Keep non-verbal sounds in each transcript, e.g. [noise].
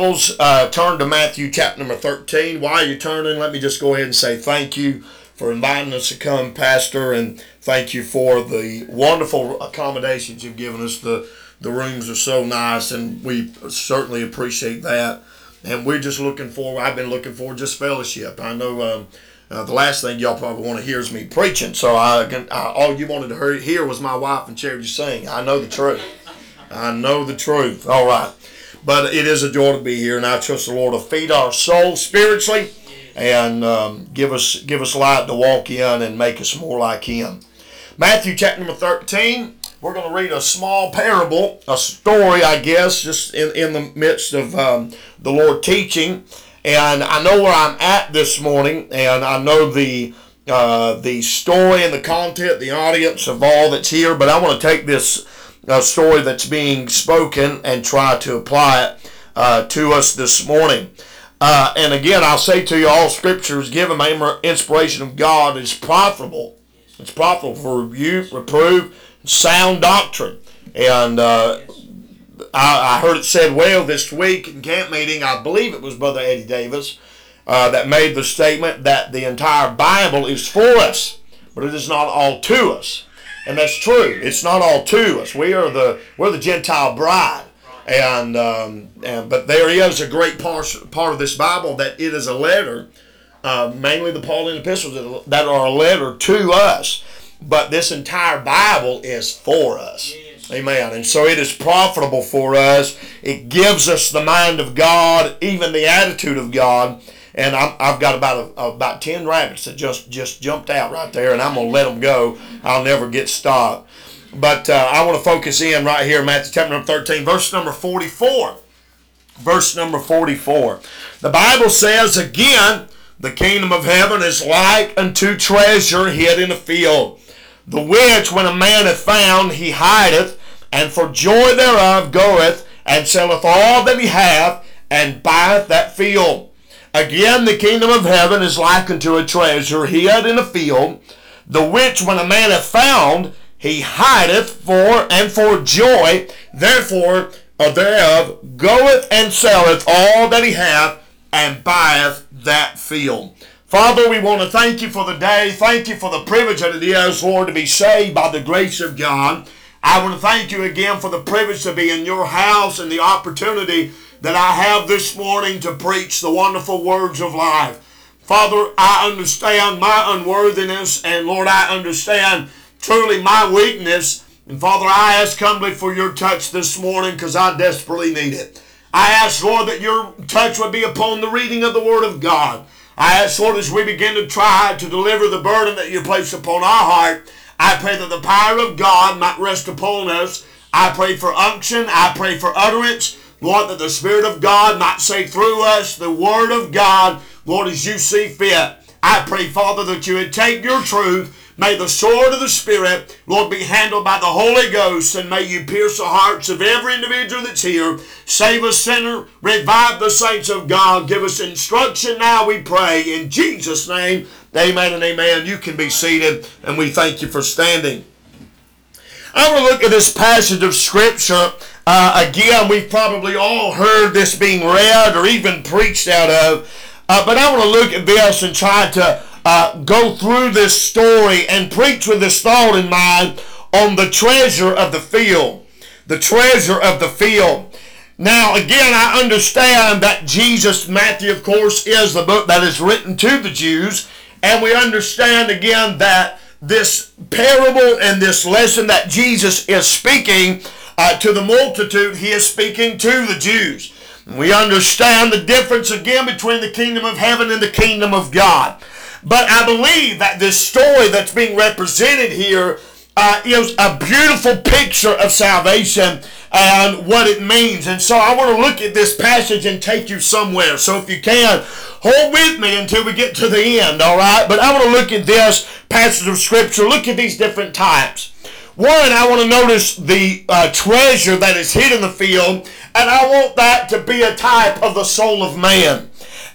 Uh, turn to Matthew chapter number 13. While you're turning, let me just go ahead and say thank you for inviting us to come, Pastor, and thank you for the wonderful accommodations you've given us. The, the rooms are so nice, and we certainly appreciate that. And we're just looking forward, I've been looking forward just fellowship. I know um, uh, the last thing y'all probably want to hear is me preaching, so I, I all you wanted to hear was my wife and Charity sing. I know the truth. I know the truth. All right. But it is a joy to be here, and I trust the Lord to feed our souls spiritually and um, give us give us light to walk in and make us more like Him. Matthew chapter number 13. We're going to read a small parable, a story, I guess, just in, in the midst of um, the Lord teaching. And I know where I'm at this morning, and I know the uh, the story and the content, the audience of all that's here. But I want to take this a story that's being spoken and try to apply it uh, to us this morning. Uh, and again, I'll say to you, all scripture is given by inspiration of God is profitable. It's profitable for rebuke, reproof, sound doctrine. And uh, I, I, heard it said well this week in camp meeting. I believe it was Brother Eddie Davis uh, that made the statement that the entire Bible is for us, but it is not all to us and that's true. It's not all to us. We are the we're the Gentile bride, and um, and but there is a great part part of this Bible that it is a letter, uh, mainly the Pauline epistles that are a letter to us. But this entire Bible is for us. Amen. And so it is profitable for us. It gives us the mind of God, even the attitude of God and i have got about a, about ten rabbits that just just jumped out right there, and I'm gonna let them go. I'll never get stopped. But uh, I want to focus in right here, Matthew chapter number 13, verse number 44. Verse number 44. The Bible says again, the kingdom of heaven is like unto treasure hid in a field, the which when a man hath found, he hideth, and for joy thereof goeth and selleth all that he hath, and buyeth that field. Again, the kingdom of heaven is like unto a treasure hid in a field, the which when a man hath found, he hideth for and for joy, therefore thereof goeth and selleth all that he hath, and buyeth that field. Father, we want to thank you for the day. Thank you for the privilege that it is, Lord, to be saved by the grace of God. I want to thank you again for the privilege to be in your house and the opportunity that I have this morning to preach the wonderful words of life. Father, I understand my unworthiness, and Lord, I understand truly my weakness. And Father, I ask humbly for your touch this morning because I desperately need it. I ask, Lord, that your touch would be upon the reading of the Word of God. I ask, Lord, as we begin to try to deliver the burden that you place upon our heart, I pray that the power of God might rest upon us. I pray for unction. I pray for utterance. Lord, that the Spirit of God might say through us the Word of God, Lord, as you see fit. I pray, Father, that you would take your truth. May the sword of the Spirit, Lord, be handled by the Holy Ghost, and may you pierce the hearts of every individual that's here. Save a sinner, revive the saints of God. Give us instruction now, we pray. In Jesus' name, amen and amen. You can be seated, and we thank you for standing. I want to look at this passage of Scripture uh, again, we've probably all heard this being read or even preached out of. Uh, but I want to look at this and try to uh, go through this story and preach with this thought in mind on the treasure of the field. The treasure of the field. Now, again, I understand that Jesus, Matthew, of course, is the book that is written to the Jews. And we understand again that this parable and this lesson that Jesus is speaking uh, to the multitude, he is speaking to the Jews. We understand the difference again between the kingdom of heaven and the kingdom of God. But I believe that this story that's being represented here uh, is a beautiful picture of salvation and what it means. And so I want to look at this passage and take you somewhere. So if you can, hold with me until we get to the end, all right? But I want to look at this passage of Scripture, look at these different types. One, I want to notice the uh, treasure that is hid in the field, and I want that to be a type of the soul of man.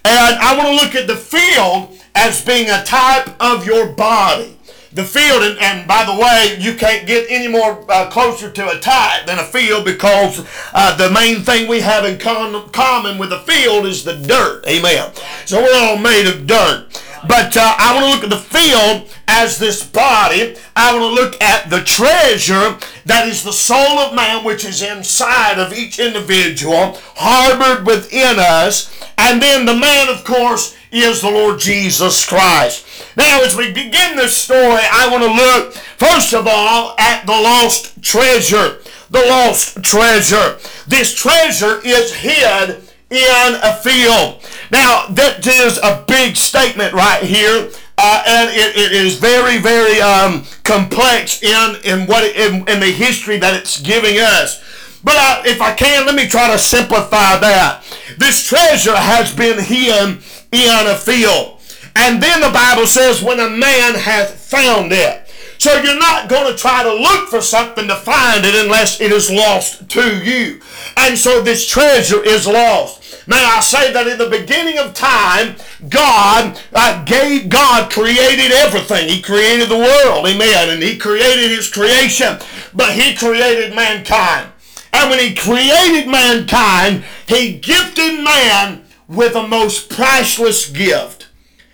And I want to look at the field as being a type of your body. the field, and, and, by the way, you can't get any more uh, closer to a type than a field because uh, the main thing we have in con- common with a field is the dirt. Amen. So we're all made of dirt. But uh, I want to look at the field as this body. I want to look at the treasure that is the soul of man, which is inside of each individual, harbored within us. And then the man, of course, is the Lord Jesus Christ. Now, as we begin this story, I want to look, first of all, at the lost treasure. The lost treasure. This treasure is hid in a field. Now, that is a big statement right here. Uh, and it, it is very, very um, complex in, in what in, in the history that it's giving us. But uh, if I can, let me try to simplify that. This treasure has been hidden in a field. And then the Bible says, when a man hath found it. So you're not going to try to look for something to find it unless it is lost to you. And so this treasure is lost. May I say that in the beginning of time, God uh, gave, God created everything. He created the world, amen, and He created His creation, but He created mankind. And when He created mankind, He gifted man with a most priceless gift.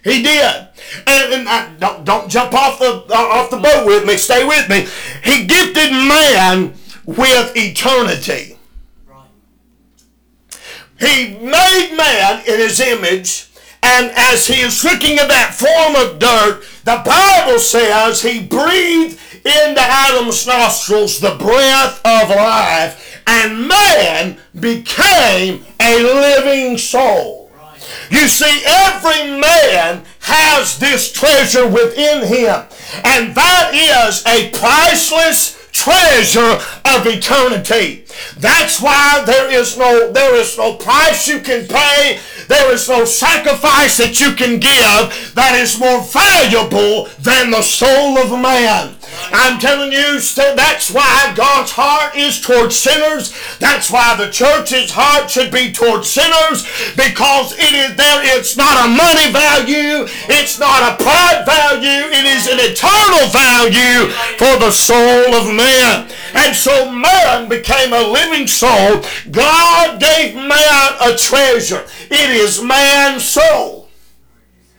He did. And, and I, don't, don't jump off the, uh, off the boat with me. Stay with me. He gifted man with eternity. He made man in his image, and as he is looking at that form of dirt, the Bible says he breathed into Adam's nostrils the breath of life, and man became a living soul. You see, every man has this treasure within him, and that is a priceless treasure of eternity. That's why there is no there is no price you can pay. There is no sacrifice that you can give that is more valuable than the soul of man. I'm telling you, that's why God's heart is towards sinners. That's why the church's heart should be towards sinners because it is there. It's not a money value. It's not a pride value. It is an eternal value for the soul of man. And so man became a living soul. God gave man a treasure. It is man's soul.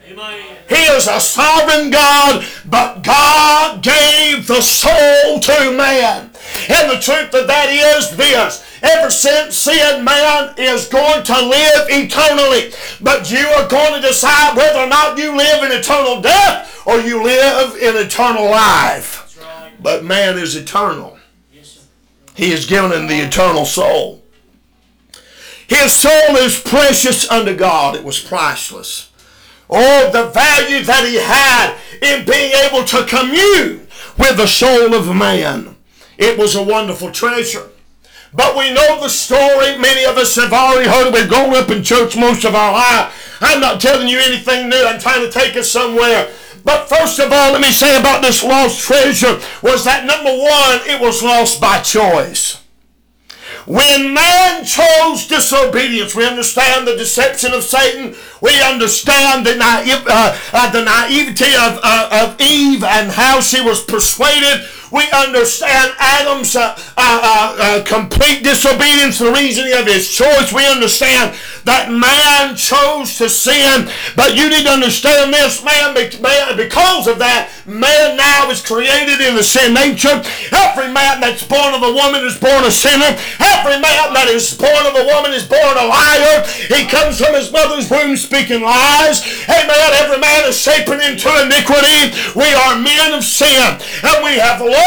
Amen. He is a sovereign God, but God gave the soul to man. And the truth of that is this. Ever since sin, man is going to live eternally. But you are going to decide whether or not you live in eternal death or you live in eternal life. But man is eternal. He is given him the eternal soul. His soul is precious unto God. It was priceless. Oh, the value that he had in being able to commune with the soul of man. It was a wonderful treasure. But we know the story. Many of us have already heard it. We've grown up in church most of our life. I'm not telling you anything new. I'm trying to take us somewhere. But first of all, let me say about this lost treasure was that number one, it was lost by choice. When man chose disobedience, we understand the deception of Satan. We understand the, naive, uh, uh, the naivety of, uh, of Eve and how she was persuaded we understand Adam's uh, uh, uh, uh, complete disobedience, the reasoning of his choice. We understand that man chose to sin. But you need to understand this, man, because of that, man now is created in the sin nature. Every man that's born of a woman is born a sinner. Every man that is born of a woman is born a liar. He comes from his mother's womb speaking lies. Amen. Every man is shapen into iniquity. We are men of sin. And we have lost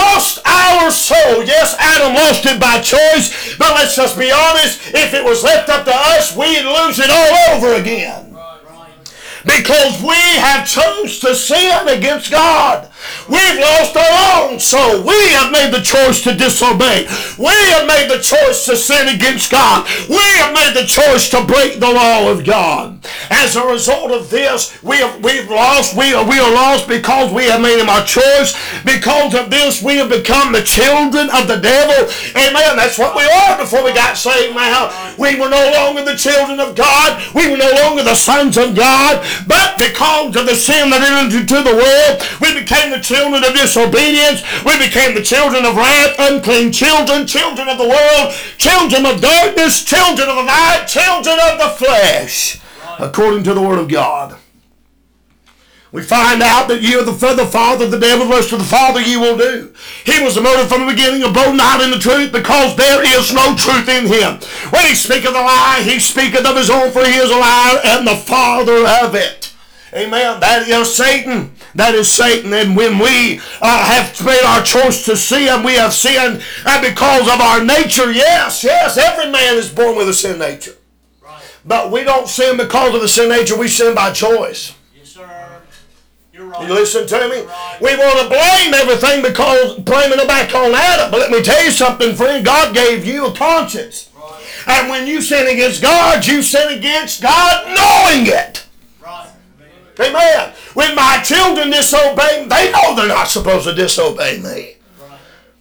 our soul. Yes, Adam lost it by choice, but let's just be honest. If it was left up to us, we'd lose it all over again. Because we have chose to sin against God. We've lost our own soul. We have made the choice to disobey. We have made the choice to sin against God. We have made the choice to break the law of God. As a result of this, we have we've lost. We are we are lost because we have made our choice. Because of this, we have become the children of the devil. Amen. That's what we are before we got saved. Now we were no longer the children of God. We were no longer the sons of God. But because of the sin that entered into the world, we became the children of disobedience. We became the children of wrath, unclean children, children of the world, children of darkness, children of the night, children of the flesh according to the Word of God. We find out that you are the, the father of the devil, of the father you will do. He was the motive from the beginning, abode not in the truth, because there is no truth in him. When he speaketh a lie, he speaketh of his own, for he is a liar and the father of it. Amen. That is Satan. That is Satan. And when we uh, have made our choice to sin, we have sinned and because of our nature. Yes, yes, every man is born with a sin nature. But we don't sin because of the sin nature. We sin by choice. Yes, sir. You're right. You listen to me? right. We want to blame everything because blaming it back on Adam. But let me tell you something, friend. God gave you a conscience. Right. And when you sin against God, you sin against God knowing it. Right. Amen. When my children disobey me, they know they're not supposed to disobey me.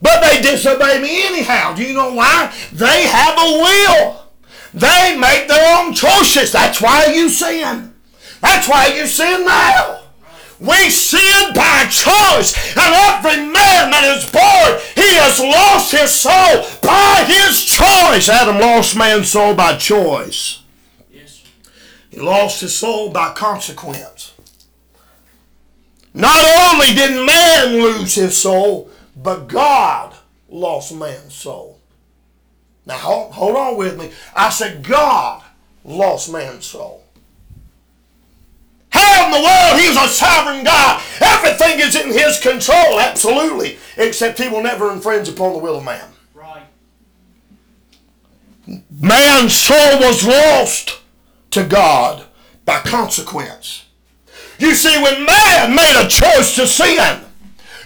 But they disobey me anyhow. Do you know why? They have a will. They make their own choices. That's why you sin. That's why you sin now. We sin by choice. And every man that is born, he has lost his soul by his choice. Adam lost man's soul by choice. Yes. He lost his soul by consequence. Not only did man lose his soul, but God lost man's soul. Now hold, hold on with me. I said God lost man's soul. How in the world? He's a sovereign God. Everything is in his control, absolutely. Except he will never infringe upon the will of man. Right. Man's soul was lost to God by consequence. You see, when man made a choice to sin,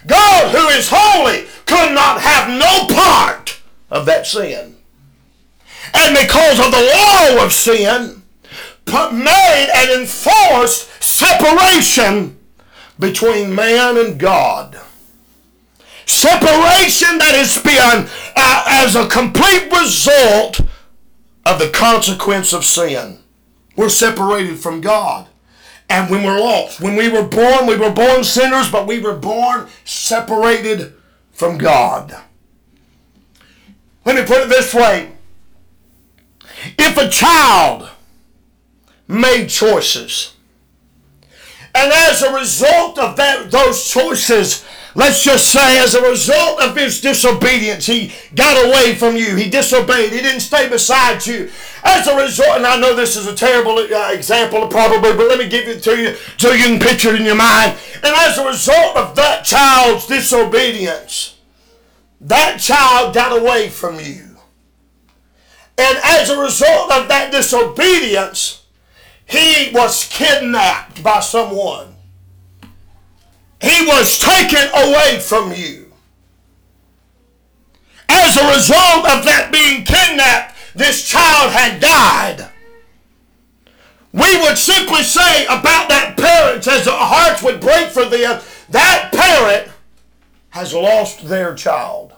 God, who is holy, could not have no part of that sin. And because of the law of sin, made and enforced separation between man and God. Separation that has been uh, as a complete result of the consequence of sin. We're separated from God. And when we're lost, when we were born, we were born sinners, but we were born separated from God. Let me put it this way if a child made choices, and as a result of that, those choices, let's just say, as a result of his disobedience, he got away from you. He disobeyed. He didn't stay beside you. As a result, and I know this is a terrible uh, example, probably, but let me give it to you so you can picture it in your mind. And as a result of that child's disobedience, that child got away from you. And as a result of that disobedience, he was kidnapped by someone. He was taken away from you. As a result of that being kidnapped, this child had died. We would simply say about that parent, as our hearts would break for them, that parent has lost their child.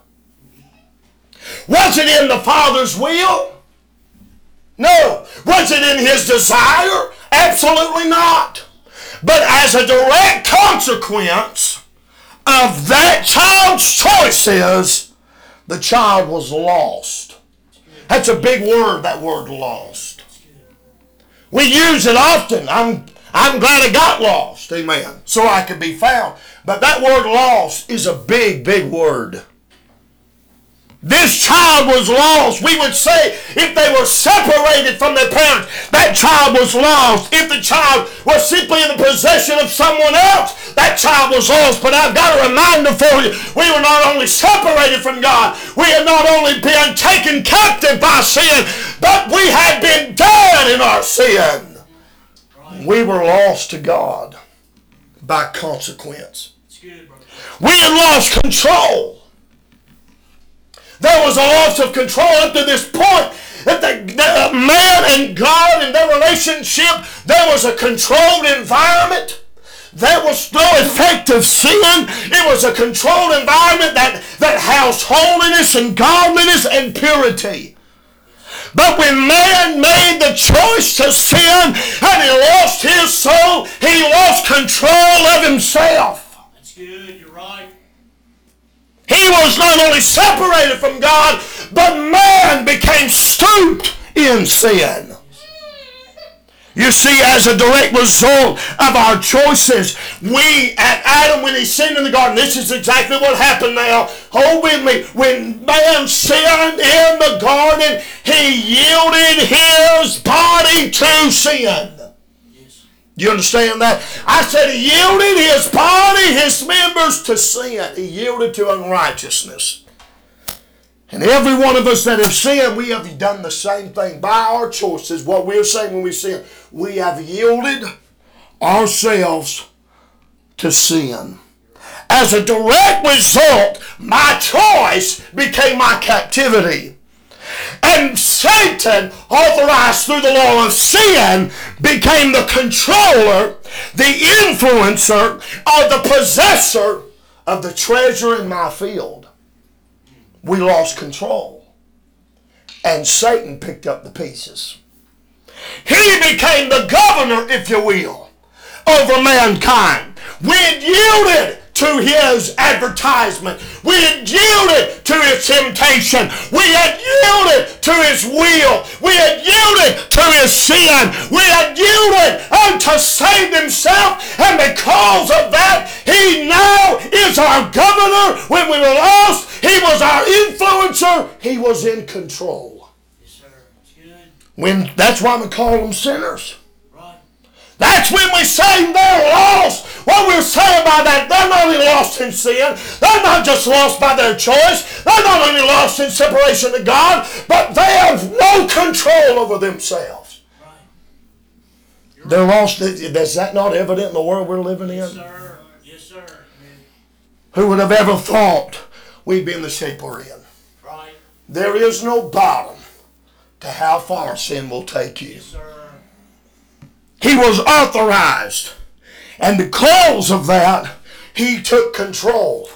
Was it in the Father's will? No. Was it in his desire? Absolutely not. But as a direct consequence of that child's choices, the child was lost. That's a big word, that word lost. We use it often. I'm, I'm glad I got lost, amen, so I could be found. But that word lost is a big, big word. This child was lost. We would say if they were separated from their parents, that child was lost. If the child was simply in the possession of someone else, that child was lost. But I've got a reminder for you. We were not only separated from God, we had not only been taken captive by sin, but we had been dead in our sin. We were lost to God by consequence. We had lost control. There was a loss of control up to this point that the, the uh, man and God and their relationship there was a controlled environment. There was no effective sin. It was a controlled environment that, that housed holiness and godliness and purity. But when man made the choice to sin and he lost his soul, he lost control of himself. That's good. You're right. He was not only separated from God, but man became stooped in sin. You see, as a direct result of our choices, we, at Adam, when he sinned in the garden, this is exactly what happened now. Hold with me. When man sinned in the garden, he yielded his body to sin. You understand that? I said he yielded his body, his members to sin. He yielded to unrighteousness. And every one of us that have sinned, we have done the same thing by our choices. What we're saying when we sin, we have yielded ourselves to sin. As a direct result, my choice became my captivity. And Satan, authorized through the law of sin, became the controller, the influencer, or the possessor of the treasure in my field. We lost control. And Satan picked up the pieces. He became the governor, if you will, over mankind. We yielded to his advertisement. We had yielded to his temptation. We had yielded to his will. We had yielded to his sin. We had yielded unto save himself. And because of that, he now is our governor. When we were lost, he was our influencer. He was in control. Yes, sir. That's good. When that's why we call them sinners. That's when we say they're lost. What we're saying by that, they're not only lost in sin, they're not just lost by their choice, they're not only lost in separation to God, but they have no control over themselves. Right. They're lost. Is that not evident in the world we're living Yes, in? sir. Yes, sir. Who would have ever thought we'd be in the shape we're in? Right. There is no bottom to how far sin will take you. Yes, sir. He was authorized. And because of that, he took control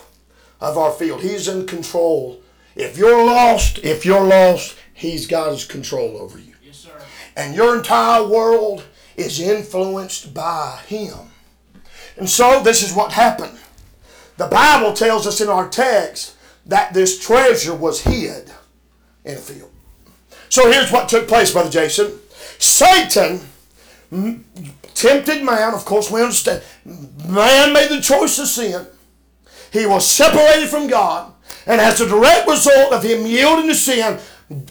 of our field. He's in control. If you're lost, if you're lost, he's got his control over you. Yes, sir. And your entire world is influenced by him. And so this is what happened. The Bible tells us in our text that this treasure was hid in a field. So here's what took place, Brother Jason. Satan Mm, tempted man, of course, we understand. Man made the choice of sin. He was separated from God. And as a direct result of him yielding to sin,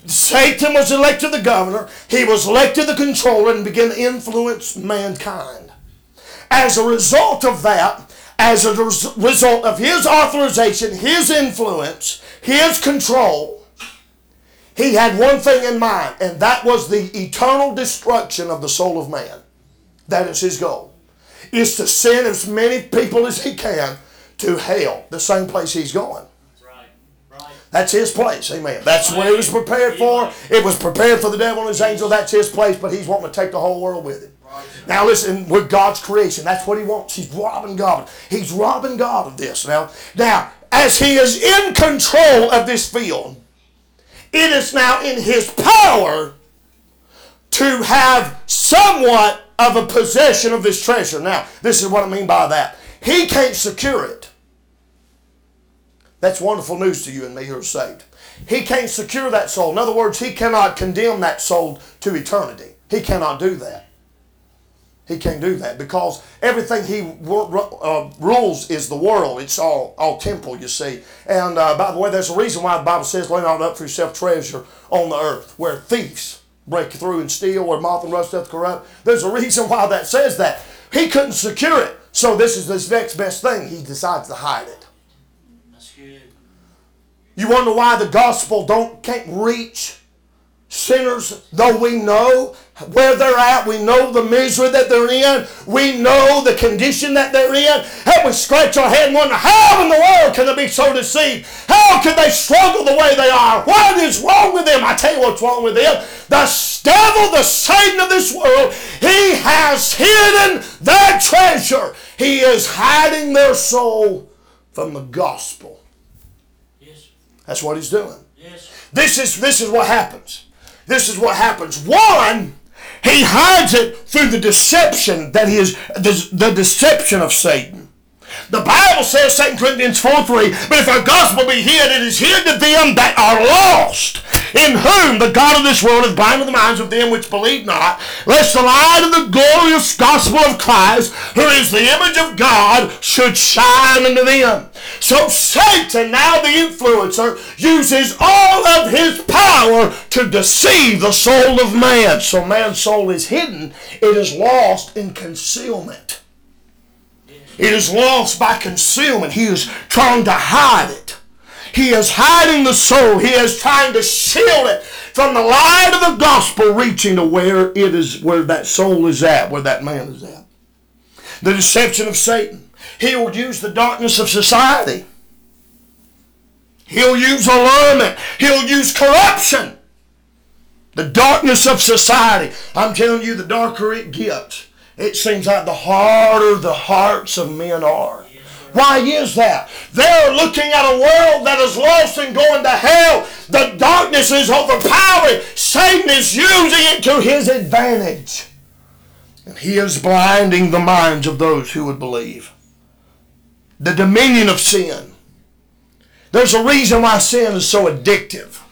Satan was elected the governor. He was elected the controller and began to influence mankind. As a result of that, as a res- result of his authorization, his influence, his control, he had one thing in mind, and that was the eternal destruction of the soul of man. That is his goal. Is to send as many people as he can to hell, the same place he's going. Right. Right. That's his place, amen. That's what it was prepared for. It was prepared for the devil and his angel. That's his place, but he's wanting to take the whole world with him. Now listen, with God's creation, that's what he wants. He's robbing God. He's robbing God of this. Now, now, as he is in control of this field, it is now in his power to have somewhat of a possession of this treasure. Now, this is what I mean by that. He can't secure it. That's wonderful news to you and me who are saved. He can't secure that soul. In other words, he cannot condemn that soul to eternity. He cannot do that. He can't do that because everything he uh, rules is the world. It's all all temporal, you see. And uh, by the way, there's a reason why the Bible says, "Lay not up for yourself treasure on the earth, where thieves break through and steal, where moth and rust doth corrupt." There's a reason why that says that. He couldn't secure it, so this is his next best thing. He decides to hide it. That's good. You wonder why the gospel don't can't reach sinners, though we know where they're at, we know the misery that they're in, we know the condition that they're in, and we scratch our head and wonder, how in the world can they be so deceived? How can they struggle the way they are? What is wrong with them? I tell you what's wrong with them. The devil, the Satan of this world, he has hidden their treasure. He is hiding their soul from the gospel. Yes. That's what he's doing. Yes. This is this is what happens. This is what happens. One, he hides it through the deception that he is the, the deception of Satan. The Bible says, 2 Corinthians 4 3, but if our gospel be hid, it is hid to them that are lost, in whom the God of this world is blinded the minds of them which believe not, lest the light of the glorious gospel of Christ, who is the image of God, should shine unto them. So Satan, now the influencer, uses all of his power to deceive the soul of man. So man's soul is hidden, it is lost in concealment. It is lost by concealment. He is trying to hide it. He is hiding the soul. He is trying to shield it from the light of the gospel reaching to where it is, where that soul is at, where that man is at. The deception of Satan. He will use the darkness of society. He'll use allurement. He'll use corruption. The darkness of society. I'm telling you, the darker it gets, it seems like the harder the hearts of men are. Why is that? They're looking at a world that is lost and going to hell. The darkness is overpowering. Satan is using it to his advantage. And he is blinding the minds of those who would believe. The dominion of sin. There's a reason why sin is so addictive.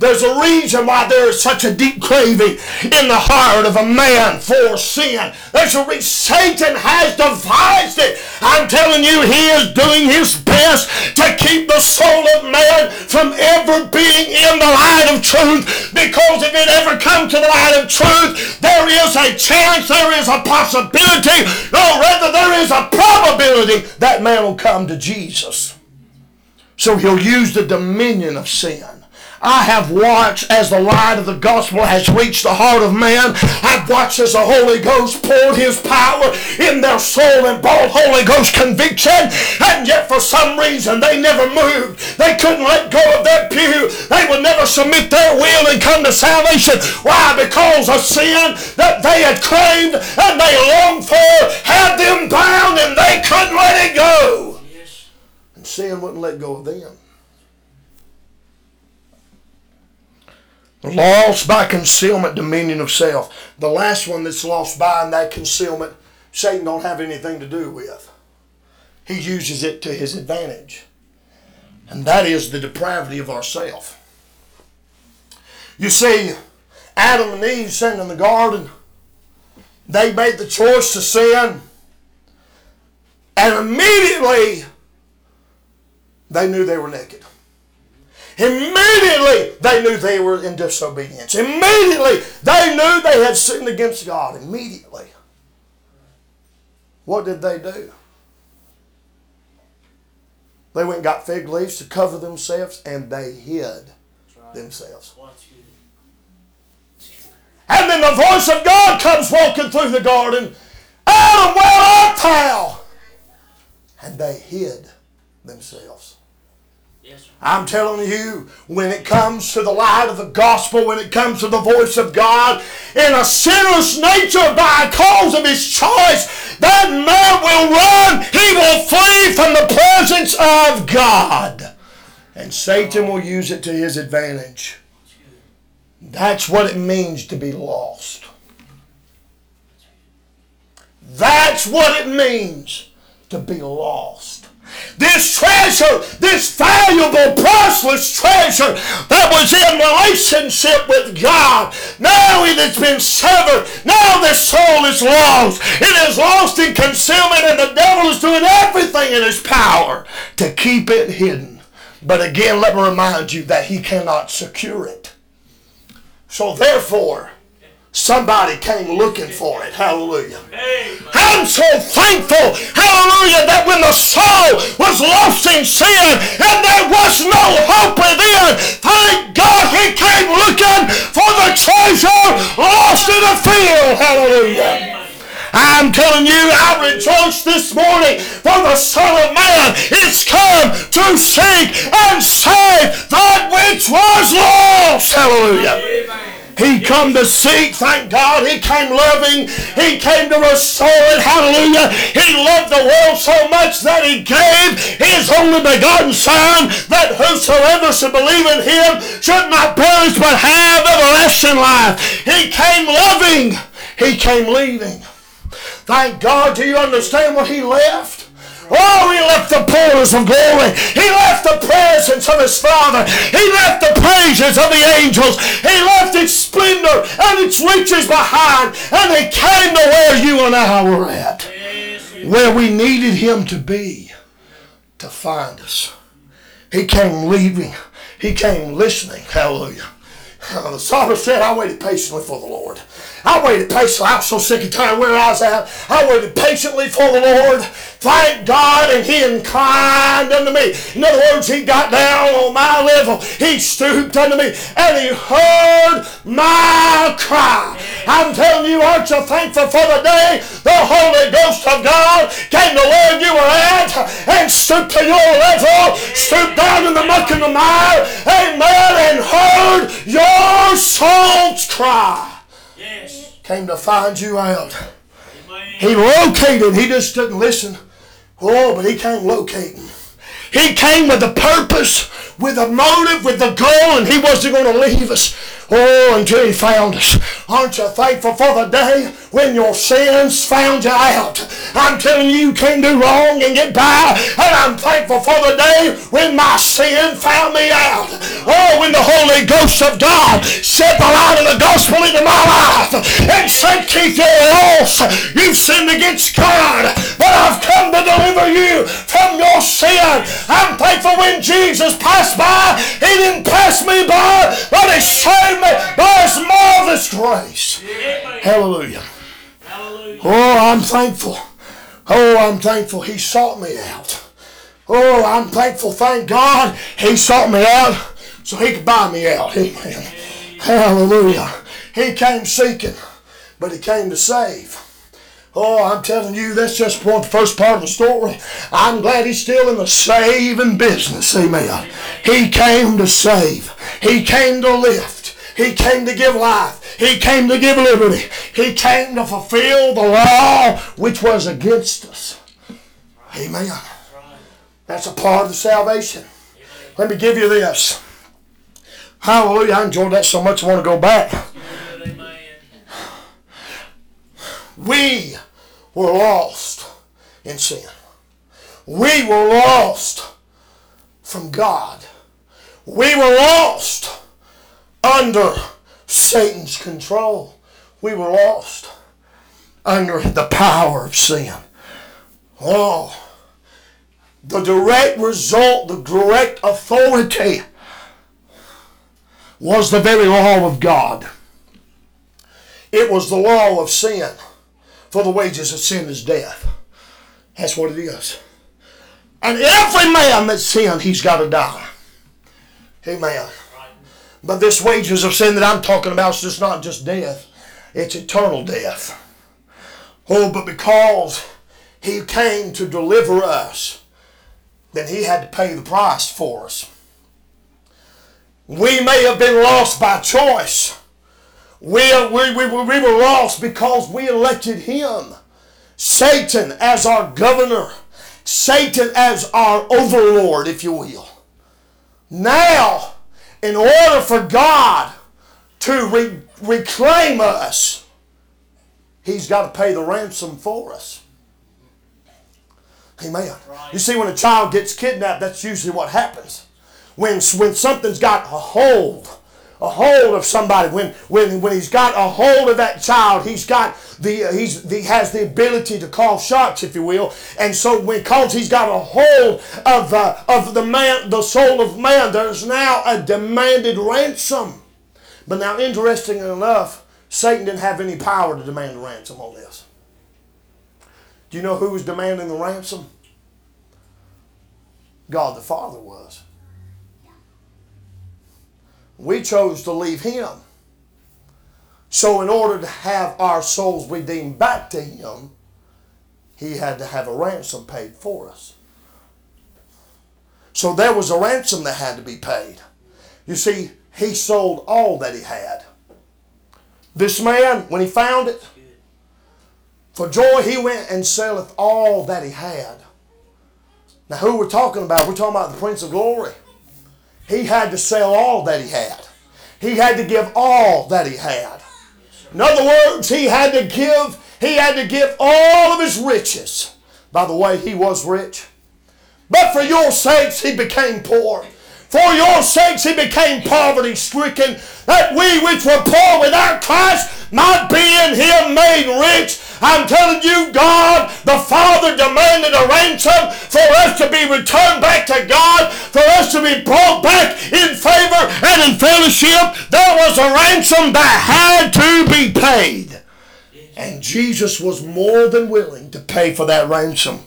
There's a reason why there is such a deep craving in the heart of a man for sin. There's a reason Satan has devised it. I'm telling you, he is doing his best to keep the soul of man from ever being in the light of truth. Because if it ever comes to the light of truth, there is a chance, there is a possibility, no, rather there is a probability that man will come to Jesus. So he'll use the dominion of sin. I have watched as the light of the gospel has reached the heart of man. I've watched as the Holy Ghost poured his power in their soul and brought Holy Ghost conviction. And yet for some reason they never moved. They couldn't let go of their pew. They would never submit their will and come to salvation. Why? Because of sin that they had claimed and they longed for had them bound and they couldn't let it go. Yes. And sin wouldn't let go of them. Lost by concealment, dominion of self. The last one that's lost by in that concealment, Satan don't have anything to do with. He uses it to his advantage. And that is the depravity of ourself. You see, Adam and Eve sinned in the garden. They made the choice to sin. And immediately they knew they were naked. Immediately they knew they were in disobedience. Immediately they knew they had sinned against God. Immediately. What did they do? They went and got fig leaves to cover themselves and they hid themselves. And then the voice of God comes walking through the garden. Adam, where art thou? And they hid themselves. I'm telling you, when it comes to the light of the gospel, when it comes to the voice of God, in a sinner's nature by cause of his choice, that man will run, he will flee from the presence of God. And Satan will use it to his advantage. That's what it means to be lost. That's what it means to be lost. This treasure, this valuable, priceless treasure that was in relationship with God, now it has been severed. Now this soul is lost. It is lost in concealment, and the devil is doing everything in his power to keep it hidden. But again, let me remind you that he cannot secure it. So therefore, somebody came looking for it. Hallelujah. I'm so thankful, hallelujah, that when the soul was lost in sin and there was no hope within, thank God he came looking for the treasure lost in a field. Hallelujah. I'm telling you, I rejoice this morning for the Son of Man is come to seek and save that which was lost. Hallelujah. He come to seek, thank God. He came loving. He came to restore it. Hallelujah. He loved the world so much that he gave his only begotten Son, that whosoever should believe in him should not perish but have everlasting life. He came loving. He came leaving. Thank God. Do you understand what he left? Oh, he left the portals of glory. He left the presence of his Father. He left the praises of the angels. He left its splendor and its riches behind. And he came to where you and I were at. Where we needed him to be to find us. He came leaving. He came listening. Hallelujah. Uh, the psalmist said, I waited patiently for the Lord. I waited patiently. I was so sick and tired where I was at. I waited patiently for the Lord. Thank God, and He inclined unto me. In other words, He got down on my level. He stooped unto me, and He heard my cry. I'm telling you, aren't you thankful for the day the Holy Ghost of God came to where you were at and stooped to your level, stooped down in the muck and the mire, amen, and heard your soul's cry. Came to find you out. Amen. He located. He just didn't listen. Oh, but he came locating. He came with a purpose, with a motive, with a goal, and he wasn't going to leave us. Oh, until he found us. Aren't you thankful for the day when your sins found you out? I'm telling you, you can't do wrong and get by. And I'm thankful for the day when my sin found me out. Oh, when the Holy Ghost of God set the light of the gospel into my life and said, Keith, you're lost. You've sinned against God, but I've come to deliver you from your sin. I'm thankful when Jesus passed by, he didn't pass me by, but he saved me by his marvelous grace. Amen. Hallelujah. Hallelujah. Oh, I'm thankful. Oh, I'm thankful he sought me out. Oh, I'm thankful, thank God, he sought me out so he could buy me out. Amen. Hallelujah. He came seeking, but he came to save. Oh, I'm telling you, that's just the first part of the story. I'm glad he's still in the saving business. Amen. He came to save. He came to lift. He came to give life. He came to give liberty. He came to fulfill the law which was against us. Amen. That's a part of the salvation. Let me give you this. Hallelujah. I enjoyed that so much I want to go back. We were lost in sin. We were lost from God. We were lost under Satan's control. We were lost under the power of sin. Oh, the direct result, the direct authority was the very law of God. It was the law of sin. For the wages of sin is death. That's what it is. And every man that sinned, he's got to die. Amen. But this wages of sin that I'm talking about is just not just death, it's eternal death. Oh, but because he came to deliver us, then he had to pay the price for us. We may have been lost by choice. We, we, we, we were lost because we elected him. Satan as our governor. Satan as our overlord, if you will. Now, in order for God to re- reclaim us, He's got to pay the ransom for us. Amen. Right. You see, when a child gets kidnapped, that's usually what happens. When, when something's got a hold, a hold of somebody, when, when, when he's got a hold of that child, he's got the, uh, he's, he has the ability to call shots, if you will. And so because he's got a hold of, uh, of the man, the soul of man, there's now a demanded ransom. But now, interestingly enough, Satan didn't have any power to demand a ransom on this. Do you know who was demanding the ransom? God the Father was. We chose to leave Him. So, in order to have our souls redeemed back to Him, He had to have a ransom paid for us. So, there was a ransom that had to be paid. You see, He sold all that He had. This man, when he found it, for joy he went and selleth all that he had. Now, who we're talking about? We're talking about the Prince of Glory. He had to sell all that he had. He had to give all that he had. In other words, he had to give, he had to give all of his riches. By the way, he was rich. But for your sakes he became poor. For your sakes he became poverty stricken, that we which were poor without Christ might be in him made rich. I'm telling you, God, the Father demanded a ransom for us to be returned back to God, for us to be brought back in favor and in fellowship. There was a ransom that had to be paid. And Jesus was more than willing to pay for that ransom.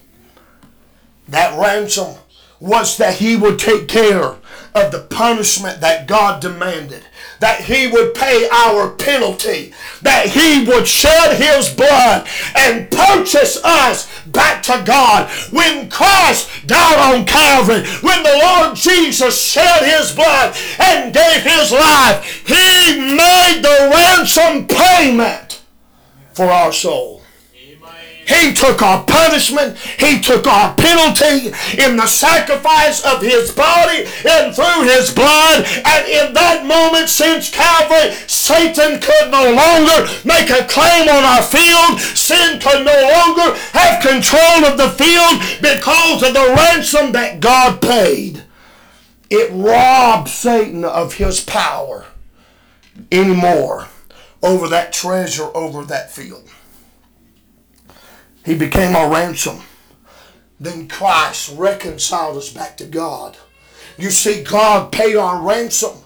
That ransom was that he would take care of the punishment that God demanded. That he would pay our penalty. That he would shed his blood and purchase us back to God. When Christ died on Calvary, when the Lord Jesus shed his blood and gave his life, he made the ransom payment for our soul. He took our punishment. He took our penalty in the sacrifice of His body and through His blood. And in that moment, since Calvary, Satan could no longer make a claim on our field. Sin could no longer have control of the field because of the ransom that God paid. It robbed Satan of his power anymore over that treasure, over that field. He became our ransom. Then Christ reconciled us back to God. You see, God paid our ransom.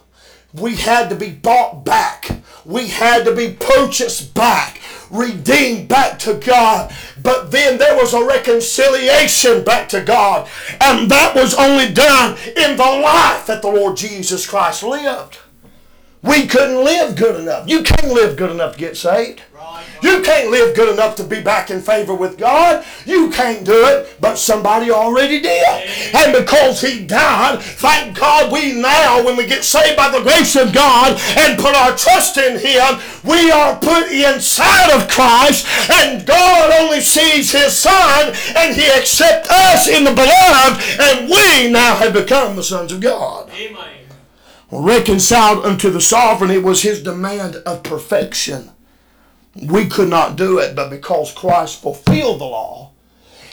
We had to be bought back. We had to be purchased back, redeemed back to God. But then there was a reconciliation back to God. And that was only done in the life that the Lord Jesus Christ lived. We couldn't live good enough. You can't live good enough to get saved. You can't live good enough to be back in favor with God. You can't do it, but somebody already did. And because He died, thank God we now, when we get saved by the grace of God and put our trust in Him, we are put inside of Christ, and God only sees His Son, and He accepts us in the beloved, and we now have become the sons of God. Amen. Reconciled unto the sovereign, it was His demand of perfection. We could not do it, but because Christ fulfilled the law,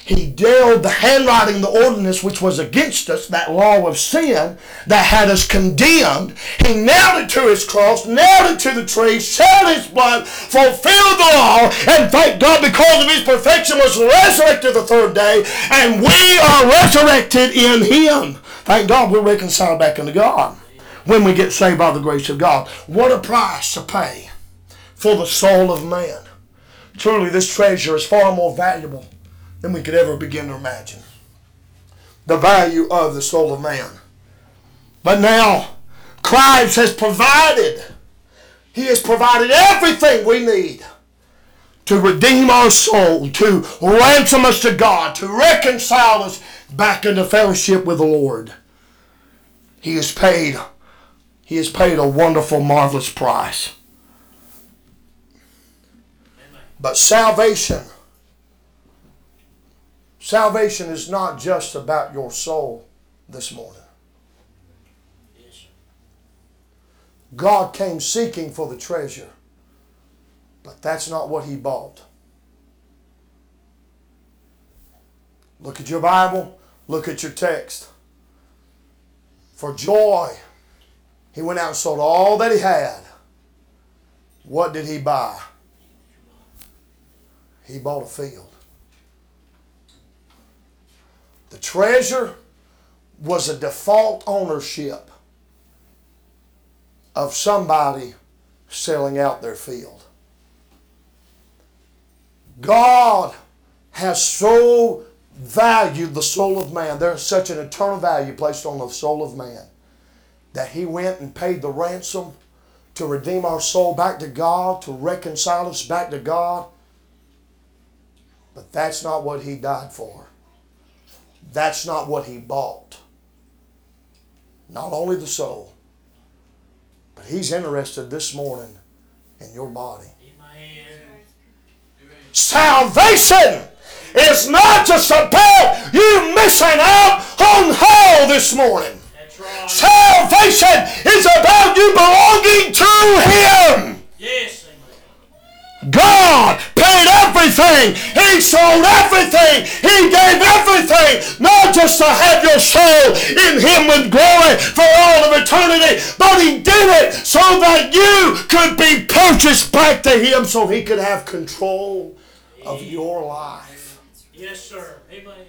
he dealt the handwriting, the ordinance which was against us, that law of sin that had us condemned. He nailed it to his cross, nailed it to the tree, shed his blood, fulfilled the law, and thank God because of his perfection was resurrected the third day, and we are resurrected in him. Thank God we're reconciled back into God when we get saved by the grace of God. What a price to pay for the soul of man. Truly, this treasure is far more valuable than we could ever begin to imagine. The value of the soul of man. But now, Christ has provided, He has provided everything we need to redeem our soul, to ransom us to God, to reconcile us back into fellowship with the Lord. He has paid, He has paid a wonderful, marvelous price. But salvation, salvation is not just about your soul this morning. God came seeking for the treasure, but that's not what He bought. Look at your Bible, look at your text. For joy, He went out and sold all that He had. What did He buy? He bought a field. The treasure was a default ownership of somebody selling out their field. God has so valued the soul of man. There's such an eternal value placed on the soul of man that he went and paid the ransom to redeem our soul back to God, to reconcile us back to God. But that's not what he died for. That's not what he bought. Not only the soul, but he's interested this morning in your body. Salvation is not just about you missing out on hell this morning. Right. Salvation is about you belonging to Him. Yes. God paid everything. He sold everything. He gave everything. Not just to have your soul in Him with glory for all of eternity, but He did it so that you could be purchased back to Him so He could have control of your life. Yes, sir. Amen.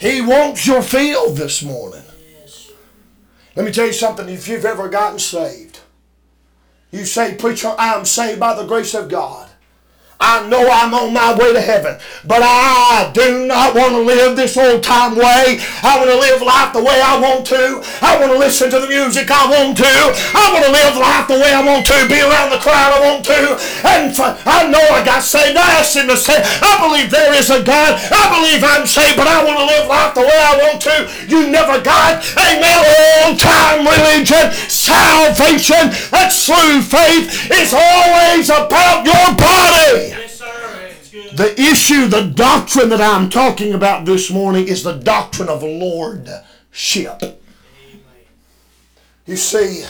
He wants your field this morning. Yes. Let me tell you something. If you've ever gotten saved, you say, Preacher, I'm saved by the grace of God. I know I'm on my way to heaven, but I do not want to live this old time way. I want to live life the way I want to. I want to listen to the music I want to. I want to live life the way I want to, be around the crowd I want to. And I know I got saved. I asked him to say, I believe there is a God. I believe I'm saved, but I want to live life the way I want to. You never got, amen, old time religion, salvation, that's true faith. It's always about your body. The issue, the doctrine that I'm talking about this morning is the doctrine of lordship. You see,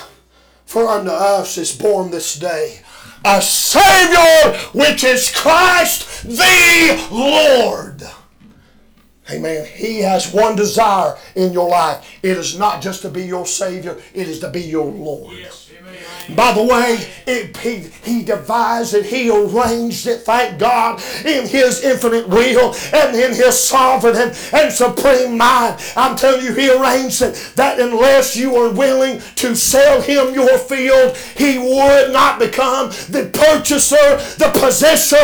for unto us is born this day a Savior, which is Christ the Lord. Amen. He has one desire in your life. It is not just to be your Savior, it is to be your Lord. Yes. By the way, it, he, he devised it, he arranged it, thank God, in his infinite will and in his sovereign and, and supreme mind. I'm telling you, he arranged it that unless you are willing to sell him your field, he would not become the purchaser, the possessor,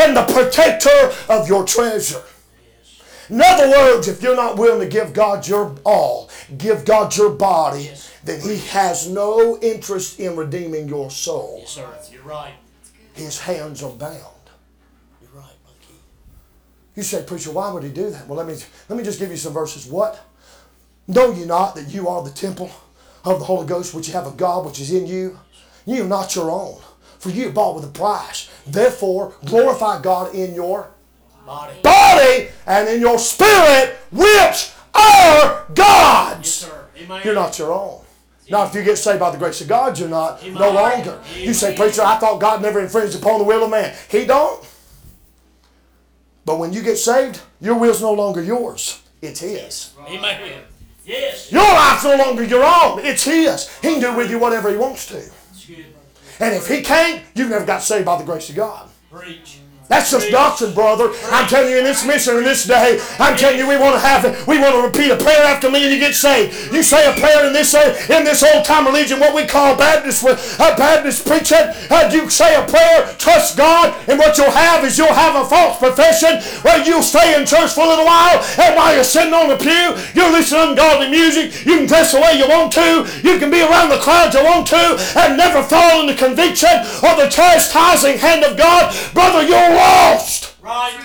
and the protector of your treasure. In other words, if you're not willing to give God your all, give God your body, Yes. then He has no interest in redeeming your soul. Yes, sir. You're right. His hands are bound. You're right, Keith. You say, preacher, why would he do that? Well, let me let me just give you some verses. What? Know ye not that you are the temple of the Holy Ghost, which you have of God, which is in you? You are not your own, for you are bought with a price. Therefore, glorify God in your Body. body and in your spirit, which are Yes, God's. sir. You're not your own. Now, if you get saved by the grace of God, you're not no Amen. longer. You say, preacher, I thought God never infringed upon the will of man. He don't. But when you get saved, your will's no longer yours. It's His. Amen. Yes. Your life's no longer your own. It's His. He can do with you whatever He wants to. And if He can't, you've never got saved by the grace of God. Preach. That's just doctrine, brother. I'm telling you in this mission in this day, I'm telling you we want to have it. We want to repeat a prayer after me and you get saved. You say a prayer in this in this old time religion, what we call Baptist uh, Baptist preaching. Uh, you say a prayer, trust God, and what you'll have is you'll have a false profession where you'll stay in church for a little while, and while you're sitting on the pew, you're listening to ungodly music. You can dress the way you want to. You can be around the crowd you want to, and never fall in the conviction or the chastising hand of God, brother. You're lost. Right.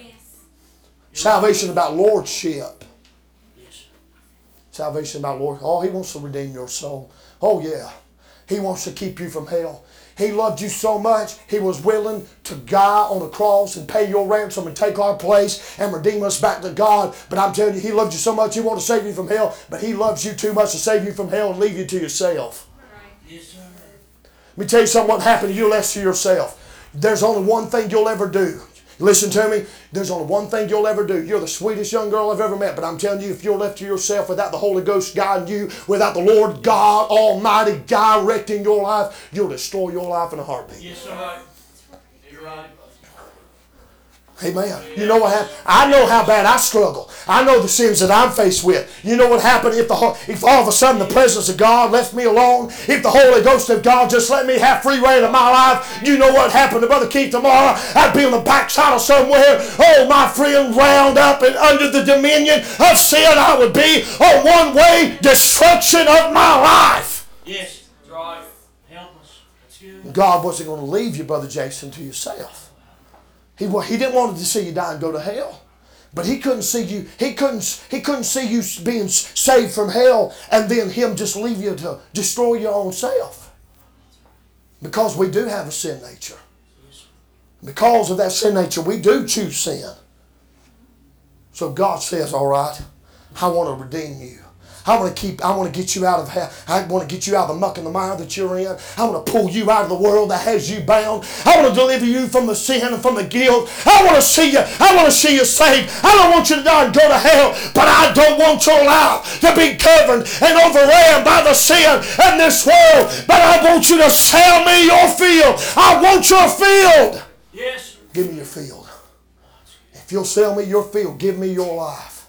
Yes. Salvation about lordship. Yes. Salvation about Lord. Oh, He wants to redeem your soul. Oh, yeah. He wants to keep you from hell. He loved you so much, He was willing to die on a cross and pay your ransom and take our place and redeem us back to God. But I'm telling you, He loved you so much, He wanted to save you from hell, but He loves you too much to save you from hell and leave you to yourself. Yes, sir. Let me tell you something what happened to you left to yourself. There's only one thing you'll ever do. Listen to me. There's only one thing you'll ever do. You're the sweetest young girl I've ever met, but I'm telling you, if you're left to yourself without the Holy Ghost guiding you, without the Lord God Almighty directing your life, you'll destroy your life in a heartbeat. Yes, sir. You're right. Amen. You know what happened? I know how bad I struggle. I know the sins that I'm faced with. You know what happened if the if all of a sudden the presence of God left me alone? If the Holy Ghost of God just let me have free reign of my life? You know what happened to Brother Keith tomorrow? I'd be on the backside of somewhere. Oh, my friend, round up and under the dominion of sin, I would be on one way destruction of my life. Yes. Right. Help us. God wasn't going to leave you, Brother Jason, to yourself. He, wa- he didn't want to see you die and go to hell. But he couldn't see you. He couldn't. He couldn't see you being saved from hell, and then him just leave you to destroy your own self. Because we do have a sin nature. Because of that sin nature, we do choose sin. So God says, All right, I want to redeem you. I want to keep, I want to get you out of hell. I want to get you out of the muck and the mire that you're in. I want to pull you out of the world that has you bound. I want to deliver you from the sin and from the guilt. I want to see you, I want to see you saved. I don't want you to die and go to hell, but I don't want your life to be covered and overran by the sin and this world. But I want you to sell me your field. I want your field. Yes. Give me your field. If you'll sell me your field, give me your life.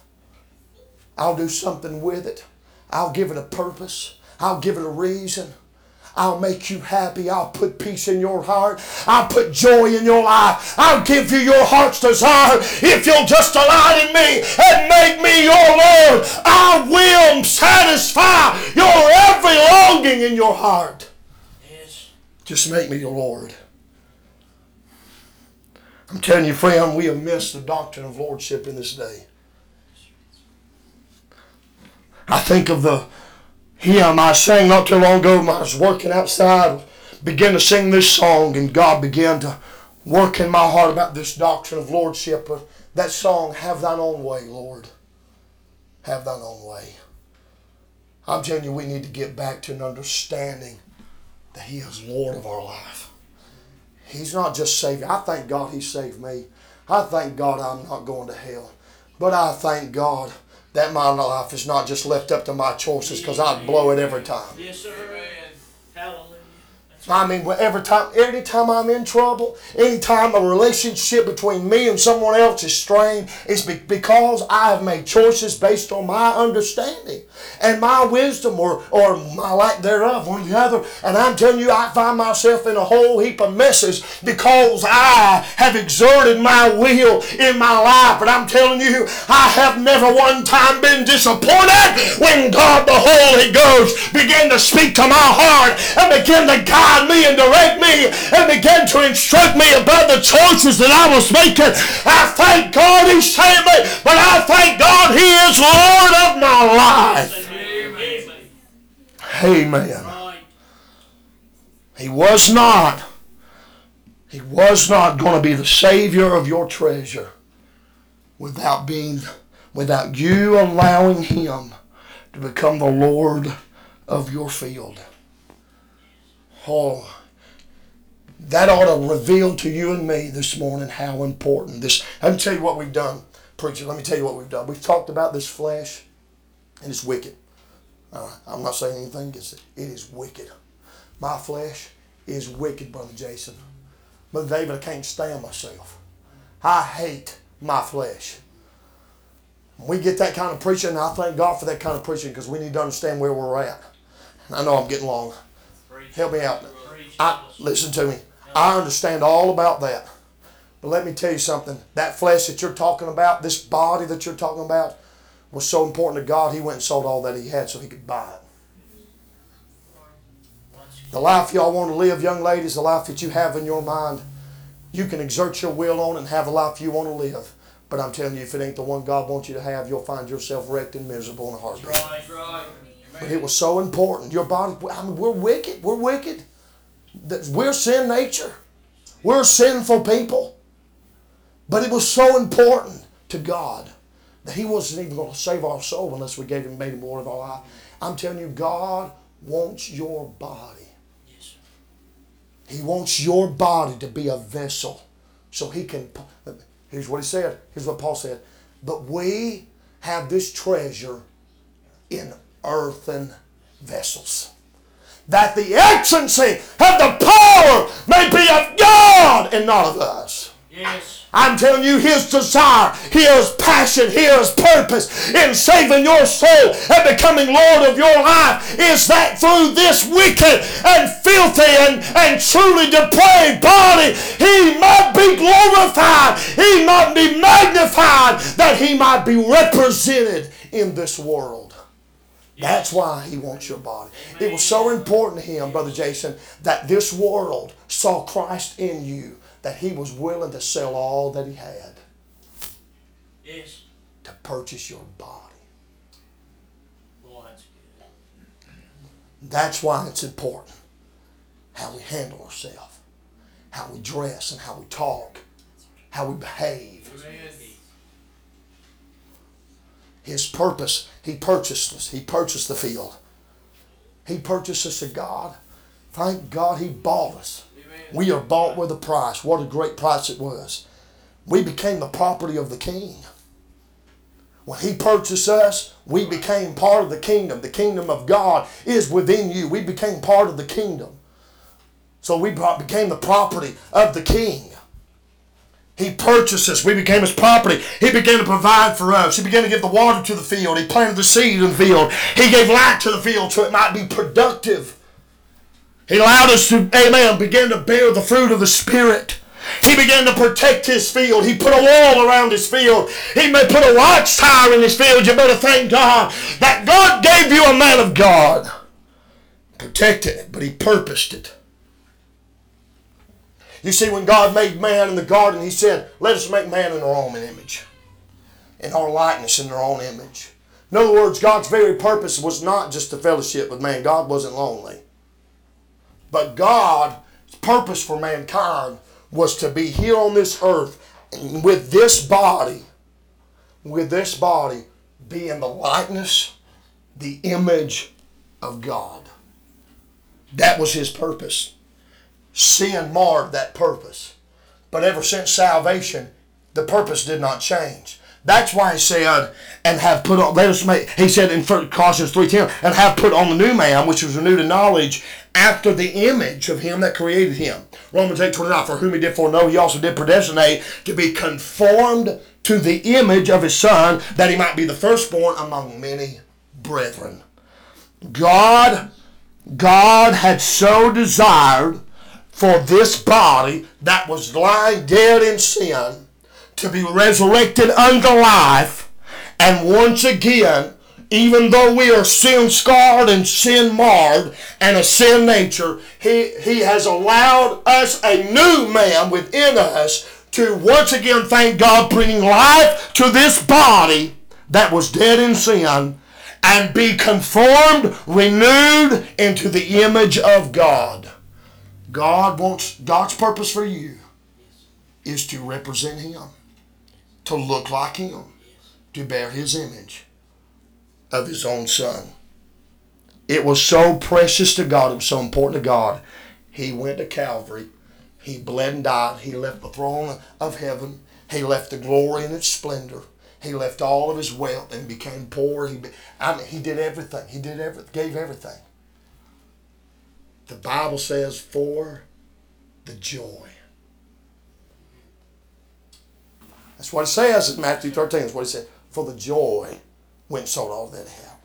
I'll do something with it. I'll give it a purpose. I'll give it a reason. I'll make you happy. I'll put peace in your heart. I'll put joy in your life. I'll give you your heart's desire if you'll just delight in me and make me your Lord. I will satisfy your every longing in your heart. Yes. Just make me your Lord. I'm telling you, friend, we have missed the doctrine of lordship in this day. I think of the hymn I sang not too long ago when I was working outside, began to sing this song, and God began to work in my heart about this doctrine of lordship. Uh, that song, Have Thine Own Way, Lord. Have Thine Own Way. I'm telling you, we need to get back to an understanding that He is Lord of our life. He's not just Savior. I thank God He saved me. I thank God I'm not going to hell. But I thank God that my life is not just left up to my choices because I'd blow it every time. Yes, sir. Hallelujah. I mean, every time, every time I'm in trouble, anytime a relationship between me and someone else is strained, it's be- because I have made choices based on my understanding and my wisdom or, or my lack thereof, one or the other. And I'm telling you, I find myself in a whole heap of messes because I have exerted my will in my life. But I'm telling you, I have never one time been disappointed when God the Holy Ghost began to speak to my heart and began to guide me and direct me and began to instruct me about the choices that I was making. I thank God He saved me, but I thank God He is Lord of my life. Amen. Amen. He was not. He was not going to be the savior of your treasure without being without you allowing him to become the Lord of your field. Oh, that ought to reveal to you and me this morning how important this. Let me tell you what we've done, preacher. Let me tell you what we've done. We've talked about this flesh, and it's wicked. Uh, I'm not saying anything against it. It is wicked. My flesh is wicked, Brother Jason. Brother David, I can't stand myself. I hate my flesh. We get that kind of preaching, and I thank God for that kind of preaching because we need to understand where we're at. I know I'm getting long. Help me out. I, listen to me. I understand all about that. But let me tell you something. That flesh that you're talking about, this body that you're talking about, was so important to God, He went and sold all that He had so He could buy it. The life y'all want to live, young ladies, the life that you have in your mind, you can exert your will on and have the life you want to live. But I'm telling you, if it ain't the one God wants you to have, you'll find yourself wrecked and miserable in a heartbeat. Right, right. But it was so important. Your body, I mean, we're wicked. We're wicked. We're sin nature. We're sinful people. But it was so important to God that He wasn't even going to save our soul unless we gave Him, made Him Lord of our life. I'm telling you, God wants your body. Yes. He wants your body to be a vessel so he can. Here's what he said. Here's what Paul said. But we have this treasure in earthen vessels, that the excellency of the power may be of God and not of us. Yes. I'm telling you, His desire, His passion, His purpose in saving your soul and becoming Lord of your life is that through this wicked and filthy and, and truly depraved body, He might be glorified, He might be magnified, that He might be represented in this world. That's why he wants your body. It was so important to him, Brother Jason, that this world saw Christ in you, that he was willing to sell all that he had Yes. to purchase your body. Boy, that's good. That's why it's important how we handle ourselves, how we dress and how we talk, how we behave. His purpose, He purchased us. He purchased the field. He purchased us to God. Thank God He bought us. We are bought with a price. What a great price it was. We became the property of the King. When He purchased us, we became part of the kingdom. The kingdom of God is within you. We became part of the kingdom. So we became the property of the King. He purchased us. We became his property. He began to provide for us. He began to give the water to the field. He planted the seed in the field. He gave light to the field so it might be productive. He allowed us to, amen, begin to bear the fruit of the Spirit. He began to protect his field. He put a wall around his field. He may put a watchtower in his field. You better thank God that God gave you a man of God. Protected it, but he purposed it. You see, when God made man in the garden, He said, Let us make man in our own image, in our likeness, in our own image. In other words, God's very purpose was not just to fellowship with man. God wasn't lonely. But God's purpose for mankind was to be here on this earth with this body, with this body, be in the likeness, the image of God. That was His purpose sin marred that purpose. But ever since salvation, the purpose did not change. That's why he said, and have put on, let us make, he said in Colossians 3.10, and have put on the new man, which was renewed in knowledge, after the image of him that created him. Romans 8.29, for whom he did foreknow, he also did predestinate to be conformed to the image of his son, that he might be the firstborn among many brethren. God, God had so desired for this body that was lying dead in sin to be resurrected unto life. And once again, even though we are sin scarred and sin marred and a sin nature, he, he has allowed us a new man within us to once again thank God bringing life to this body that was dead in sin and be conformed, renewed into the image of God. God wants God's purpose for you is to represent Him, to look like Him, to bear His image of His own Son. It was so precious to God, it was so important to God. He went to Calvary, He bled and died, He left the throne of heaven, He left the glory and its splendor. He left all of his wealth and became poor. He, I mean, he did everything. He did everything, gave everything the Bible says, for the joy. That's what it says in Matthew 13. That's what it said. For the joy went sold all that hell.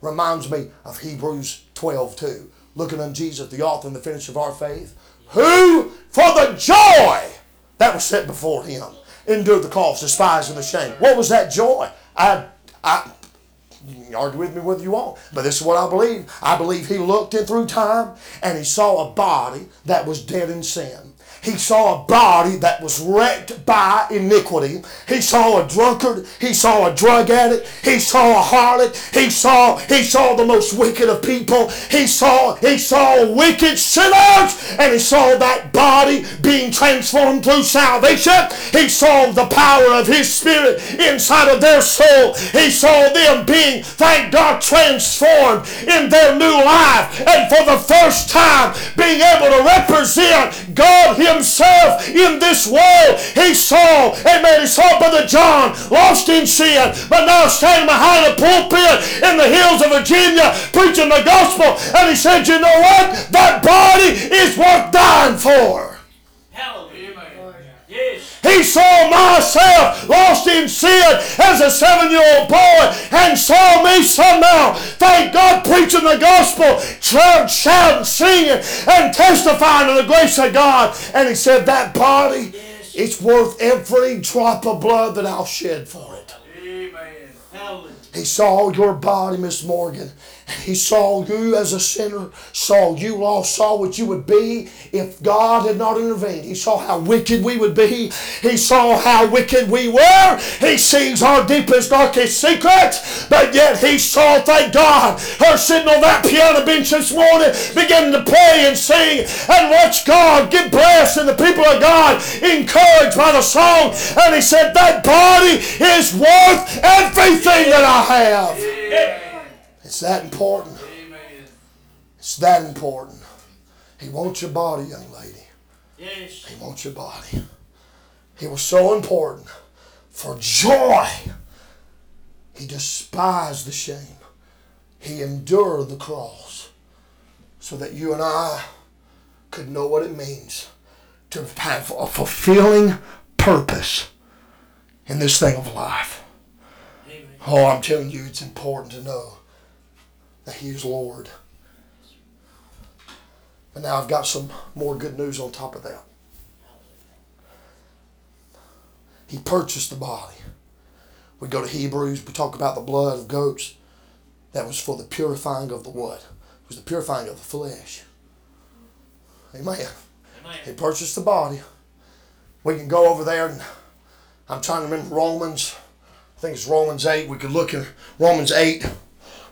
Reminds me of Hebrews 12 too. Looking on Jesus, the author and the finisher of our faith, who for the joy that was set before him endured the cross, despising the shame. What was that joy? I, I, you argue with me whether you want, but this is what I believe. I believe he looked in through time and he saw a body that was dead in sin. He saw a body that was wrecked by iniquity. He saw a drunkard. He saw a drug addict. He saw a harlot. He saw he saw the most wicked of people. He saw he saw wicked sinners, and he saw that body being transformed through salvation. He saw the power of his spirit inside of their soul. He saw them being, thank God, transformed in their new life, and for the first time being able to represent God Himself himself in this world. He saw, amen, he saw Brother John lost in sin, but now standing behind a pulpit in the hills of Virginia preaching the gospel. And he said, you know what? That body is worth dying for. He saw myself lost in sin as a seven year old boy and saw me somehow, thank God, preaching the gospel, shouting, singing, and testifying to the grace of God. And he said, That body, it's worth every drop of blood that I'll shed for it. Amen. He saw your body, Miss Morgan, He saw you as a sinner, saw you lost, saw what you would be if God had not intervened. He saw how wicked we would be. He saw how wicked we were. He sees our deepest, darkest secrets. But yet he saw, thank God, her sitting on that piano bench this morning, beginning to pray and sing and watch God get blessed and the people of God encouraged by the song. And he said, That body is worth everything that I have. It's that important. Amen. It's that important. He wants your body, young lady. Yes. He wants your body. He was so important. For joy, he despised the shame. He endured the cross so that you and I could know what it means to have a fulfilling purpose in this thing of life. Amen. Oh, I'm telling you, it's important to know that He is Lord. And now I've got some more good news on top of that. He purchased the body. We go to Hebrews, we talk about the blood of goats. That was for the purifying of the what? It was the purifying of the flesh. Amen. He purchased the body. We can go over there and I'm trying to remember Romans. I think it's Romans 8. We could look in Romans 8.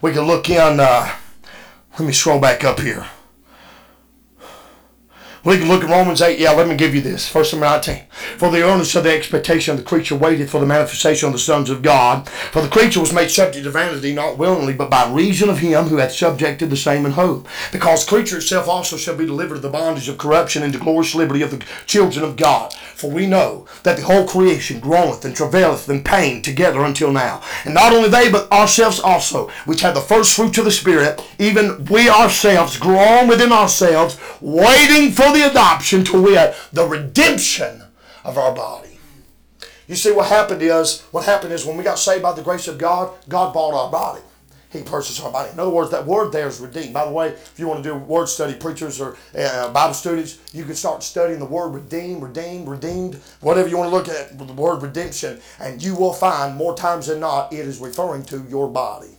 We can look in, uh, let me scroll back up here. We can look at Romans 8. Yeah, let me give you this. Verse number 19. For the earnest of the expectation of the creature waited for the manifestation of the sons of God. For the creature was made subject to vanity, not willingly, but by reason of him who hath subjected the same in hope. Because creature itself also shall be delivered of the bondage of corruption into glorious liberty of the children of God. For we know that the whole creation groaneth and travaileth in pain together until now. And not only they, but ourselves also, which have the first fruits of the Spirit, even we ourselves groan within ourselves, waiting for the adoption to wit, the redemption of our body. You see, what happened is, what happened is when we got saved by the grace of God, God bought our body. He purchased our body. In other words, that word there is redeemed. By the way, if you want to do word study, preachers or uh, Bible students, you can start studying the word redeemed, redeemed, redeemed, whatever you want to look at the word redemption, and you will find more times than not it is referring to your body.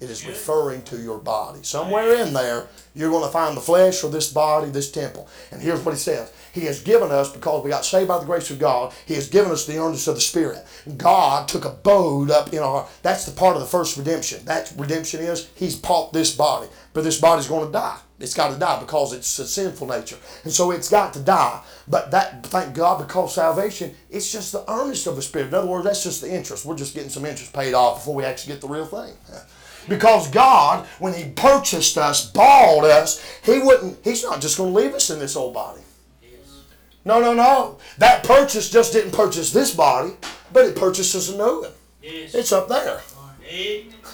It is referring to your body. Somewhere in there, you're going to find the flesh or this body, this temple. And here's what he says He has given us, because we got saved by the grace of God, He has given us the earnest of the Spirit. God took abode up in our. That's the part of the first redemption. That redemption is He's bought this body. But this body's going to die. It's got to die because it's a sinful nature. And so it's got to die. But that, thank God, because salvation, it's just the earnest of the Spirit. In other words, that's just the interest. We're just getting some interest paid off before we actually get the real thing. [laughs] Because God, when He purchased us, bought us, He wouldn't, He's not just going to leave us in this old body. No, no, no. That purchase just didn't purchase this body, but it purchases a new one. Yes. It's up there.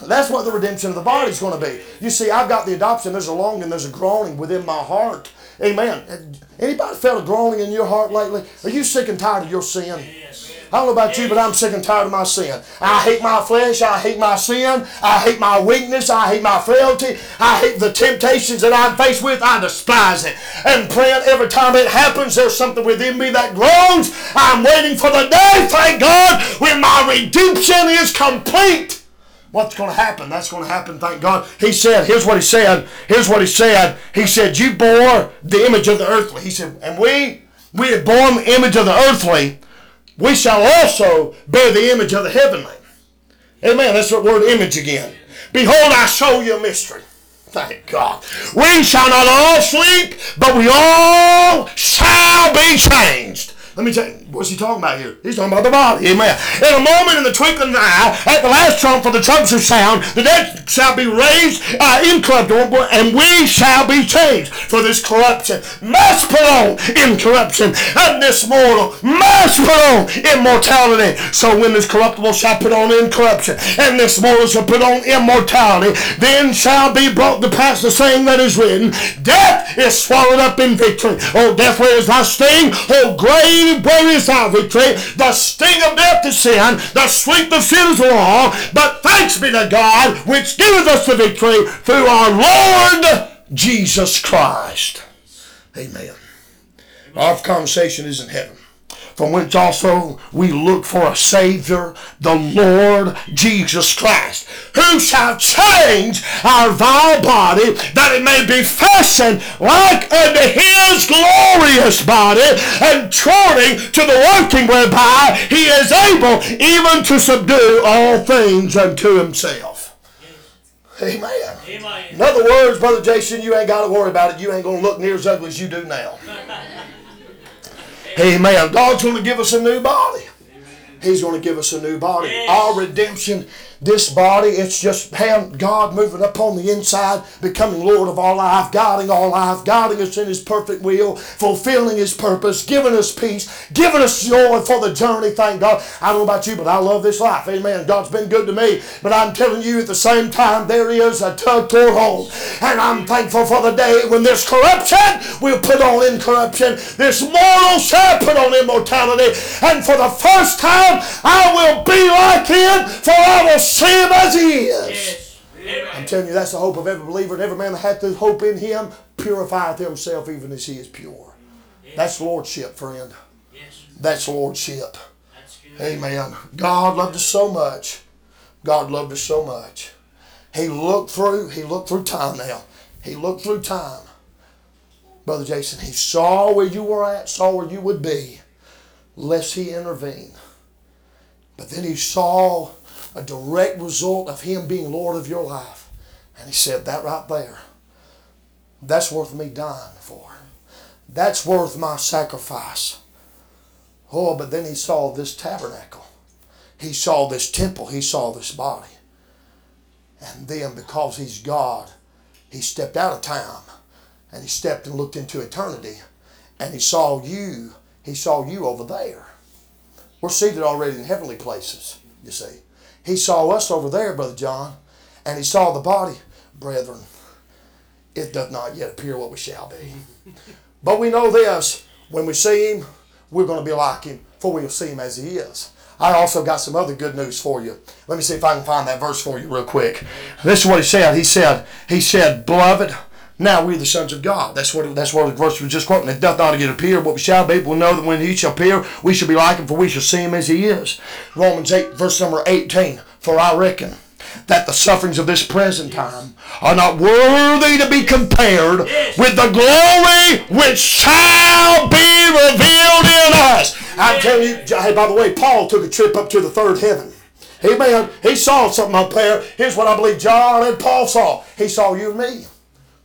That's what the redemption of the body is going to be. You see, I've got the adoption. There's a longing. There's a groaning within my heart. Amen. Anybody felt a groaning in your heart lately? Are you sick and tired of your sin? Yes. I don't know about you, but I'm sick and tired of my sin. I hate my flesh. I hate my sin. I hate my weakness. I hate my frailty. I hate the temptations that I'm faced with. I despise it. And praying every time it happens, there's something within me that groans. I'm waiting for the day, thank God, when my redemption is complete. What's going to happen? That's going to happen, thank God. He said, here's what he said. Here's what he said. He said, You bore the image of the earthly. He said, And we, we have borne the image of the earthly we shall also bear the image of the heavenly. Amen. That's the word image again. Behold, I show you a mystery. Thank God. We shall not all sleep, but we all shall be changed. Let me tell you, what's he talking about here? He's talking about the body. Amen. In a moment, in the twinkling of an eye, at the last trump for the trumpets of sound, the dead shall be raised uh, incorruptible, and we shall be changed. For this corruption must put on incorruption, and this mortal must put on immortality. So when this corruptible shall put on incorruption, and this mortal shall put on immortality, then shall be brought to pass the saying that is written, Death is swallowed up in victory. Oh, death, where is thy sting? Oh, grave, where is thy victory? The sting of death is sin, the strength of sin is law, but thanks be to God, which giveth us the victory through our Lord Jesus Christ. Amen. Our conversation is in heaven. From which also we look for a Savior, the Lord Jesus Christ, who shall change our vile body that it may be fashioned like unto his glorious body, and according to the working whereby he is able even to subdue all things unto himself. Amen. Amen. In other words, Brother Jason, you ain't got to worry about it. You ain't going to look near as ugly as you do now. [laughs] Amen. God's going to give us a new body. He's going to give us a new body. Yes. Our redemption, this body, it's just God moving up on the inside, becoming Lord of our life, guiding our life, guiding us in His perfect will, fulfilling His purpose, giving us peace, giving us joy for the journey. Thank God. I don't know about you, but I love this life. Amen. God's been good to me. But I'm telling you, at the same time, there is a tug toward home. And I'm thankful for the day when this corruption will put on incorruption, this mortal shall put on immortality. And for the first time, I will be like Him, for I will Him as He is. Yes. I'm telling you, that's the hope of every believer, and every man that hath this hope in Him purifieth himself even as He is pure. That's lordship, friend. Yes. That's lordship. That's good. Amen. God loved us so much. God loved us so much. He looked through, he looked through time now. He looked through time. Brother Jason, he saw where you were at, saw where you would be, lest he intervene. But then he saw a direct result of him being Lord of your life. And he said, That right there, that's worth me dying for. That's worth my sacrifice. Oh, but then he saw this tabernacle. He saw this temple. He saw this body. And then, because he's God, he stepped out of time and he stepped and looked into eternity. And he saw you. He saw you over there. We're seated already in heavenly places, you see. He saw us over there, Brother John, and he saw the body. Brethren, it doth not yet appear what we shall be. But we know this when we see him, we're going to be like him, for we'll see him as he is. I also got some other good news for you. Let me see if I can find that verse for you real quick. This is what he said. He said, He said, Beloved, now we're the sons of God. That's what that's what the verse was just quoting. It doth not yet appear what we shall be, we'll know that when he shall appear, we shall be like him, for we shall see him as he is. Romans 8, verse number 18. For I reckon that the sufferings of this present time are not worthy to be compared with the glory which shall be revealed in us. I'm telling you, hey, by the way, Paul took a trip up to the third heaven. Amen. He saw something up there. Here's what I believe John and Paul saw. He saw you and me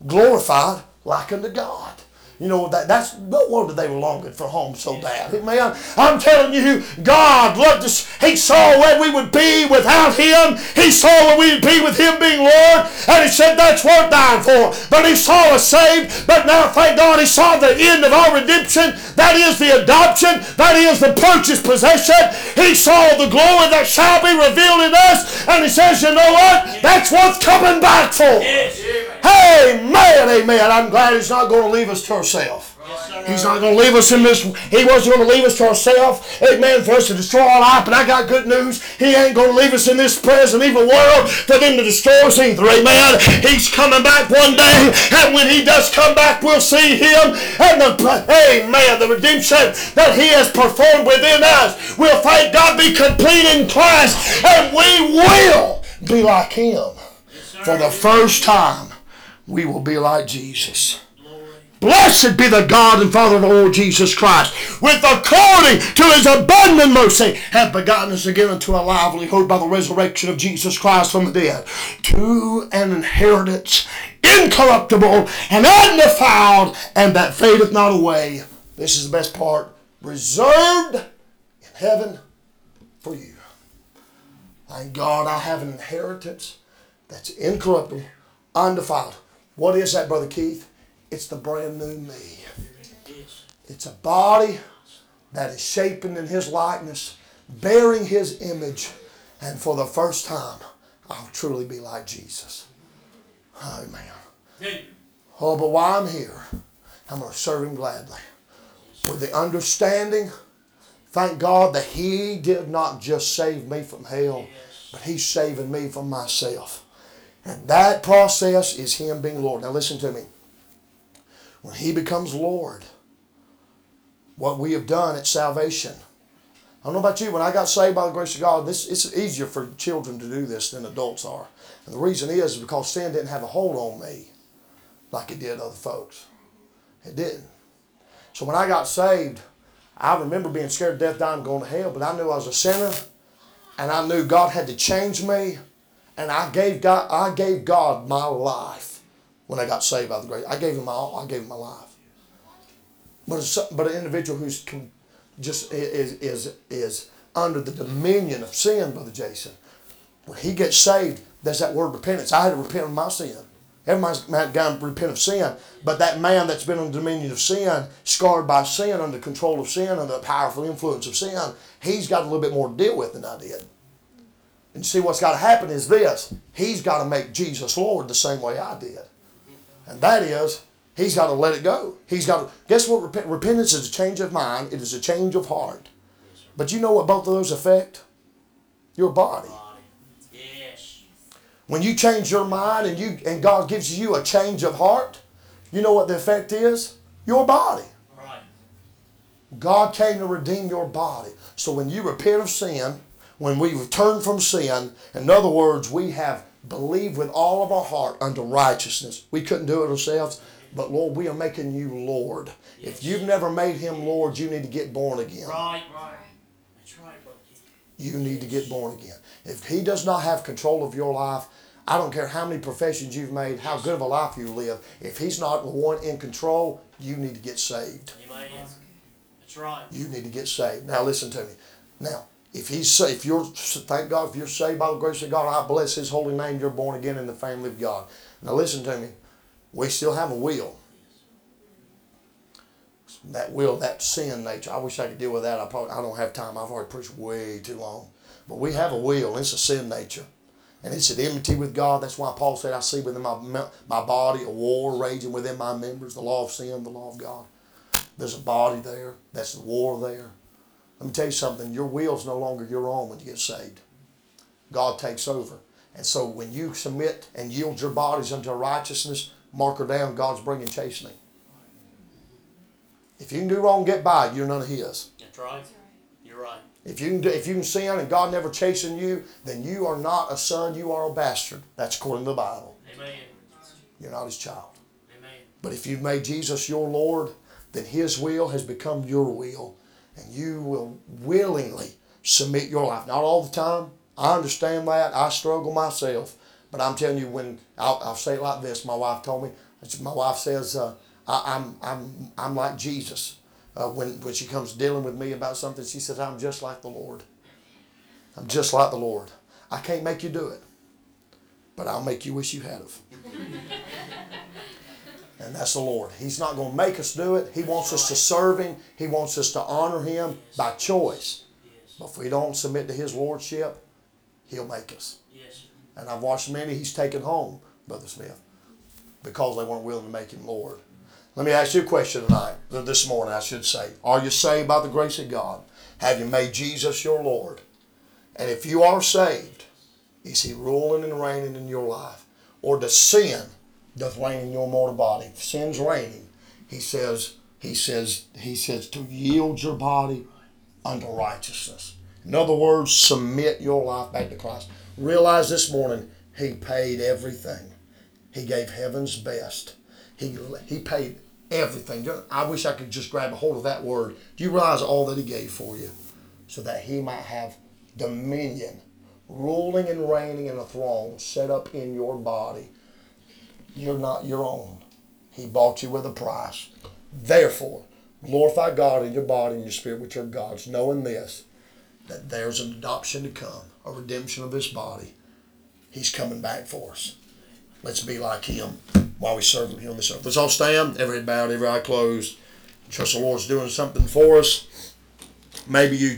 glorified like unto God. You know that that's no wonder they were longing for home so bad. Amen. I'm telling you, God loved us. He saw where we would be without Him. He saw where we would be with Him being Lord, and He said that's worth dying for. But He saw us saved. But now, thank God, He saw the end of our redemption. That is the adoption. That is the purchased possession. He saw the glory that shall be revealed in us, and He says, you know what? That's worth coming back for. Yes. Amen, amen. I'm glad He's not going to leave us to ourselves. Yes. He's not going to leave us in this. He wasn't going to leave us to ourselves. Amen. For us to destroy our life. But I got good news. He ain't going to leave us in this present evil world for them to destroy us either. Amen. He's coming back one day. And when he does come back, we'll see him. And the, amen, the redemption that he has performed within us We'll thank God, be complete in Christ. And we will be like him. Yes. For the first time, we will be like Jesus. Blessed be the God and Father of our Lord Jesus Christ, with according to his abundant mercy, hath begotten us again unto a lively hope by the resurrection of Jesus Christ from the dead, to an inheritance incorruptible and undefiled, and that fadeth not away. This is the best part. Reserved in heaven for you. Thank God I have an inheritance that's incorruptible, undefiled. What is that, Brother Keith? It's the brand new me. It's a body that is shapen in His likeness, bearing His image, and for the first time, I'll truly be like Jesus. Amen. Oh, but while I'm here, I'm going to serve Him gladly. With the understanding, thank God that He did not just save me from hell, but He's saving me from myself. And that process is Him being Lord. Now, listen to me. When He becomes Lord, what we have done at salvation. I don't know about you. When I got saved by the grace of God, this it's easier for children to do this than adults are. And the reason is because sin didn't have a hold on me like it did other folks. It didn't. So when I got saved, I remember being scared to death, dying, going to hell. But I knew I was a sinner, and I knew God had to change me, and I gave God I gave God my life when I got saved by the grace. I gave him my all. I gave him my life. But it's, but an individual who's just is is is under the dominion of sin, brother Jason. When he gets saved, there's that word repentance. I had to repent of my sin. Everybody's got to repent of sin, but that man that's been under the dominion of sin, scarred by sin, under control of sin, under the powerful influence of sin, he's got a little bit more to deal with than I did. And see, what's got to happen is this: he's got to make Jesus Lord the same way I did, and that is He's got to let it go. He's got to guess what? Repent, repentance is a change of mind. It is a change of heart. But you know what both of those affect? Your body. Body. Yes. When you change your mind and you and God gives you a change of heart, you know what the effect is? Your body. Right. God came to redeem your body. So when you repent of sin, when we return from sin, in other words, we have believed with all of our heart unto righteousness. We couldn't do it ourselves. But Lord, we are making you Lord. If you've never made him Lord, you need to get born again. Right. Right. That's right, brother. You need to get born again. If he does not have control of your life, I don't care how many professions you've made, how good of a life you live. If he's not the one in control, you need to get saved. Amen. That's right. You need to get saved. Now listen to me. Now, if he's if you're thank God if you're saved by the grace of God, I bless His holy name. You're born again in the family of God. Now listen to me. We still have a will. That will, that sin nature. I wish I could deal with that. I probably I don't have time. I've already preached way too long. But we have a will. It's a sin nature. And it's at enmity with God. That's why Paul said, I see within my, my body a war raging within my members, the law of sin, the law of God. There's a body there. That's the war there. Let me tell you something. Your will's no longer your own when you get saved. God takes over. And so when you submit and yield your bodies unto righteousness, mark her down, God's bringing chastening. If you can do wrong, get by. You're none of His. That's right. You're right. If you can do, if you can sin and God never chasten you, then you are not a son. You are a bastard. That's according to the Bible. Amen. You're not His child. Amen. But if you've made Jesus your Lord, then His will has become your will, and you will willingly submit your life. Not all the time. I understand that. I struggle myself. But I'm telling you, when I'll, I'll say it like this, my wife told me. My wife says, uh, I, "I'm I'm I'm like Jesus." Uh, when when she comes dealing with me about something, she says, "I'm just like the Lord. I'm just like the Lord. I can't make you do it, but I'll make you wish you had of." [laughs] And that's the Lord. He's not going to make us do it. He wants us to serve Him. He wants us to honor Him by choice. But if we don't submit to His Lordship, He'll make us. And I've watched many He's taken home, Brother Smith, because they weren't willing to make Him Lord. Let me ask you a question tonight, or this morning, I should say. Are you saved by the grace of God? Have you made Jesus your Lord? And if you are saved, is He ruling and reigning in your life? Or does sin doth reign in your mortal body? Sin's reigning, He says, He says, He says to yield your body unto righteousness. In other words, submit your life back to Christ. Realize this morning, He paid everything. He gave heaven's best. He, he paid everything. I wish I could just grab a hold of that word. Do you realize all that He gave for you? So that He might have dominion, ruling and reigning in a throne set up in your body. You're not your own. He bought you with a price. Therefore, glorify God in your body and your spirit, which are God's, knowing this, that there's an adoption to come, a redemption of this body. He's coming back for us. Let's be like Him while we serve Him here on this earth. Let's all stand, every head bowed, every eye closed. Trust the Lord's doing something for us. Maybe you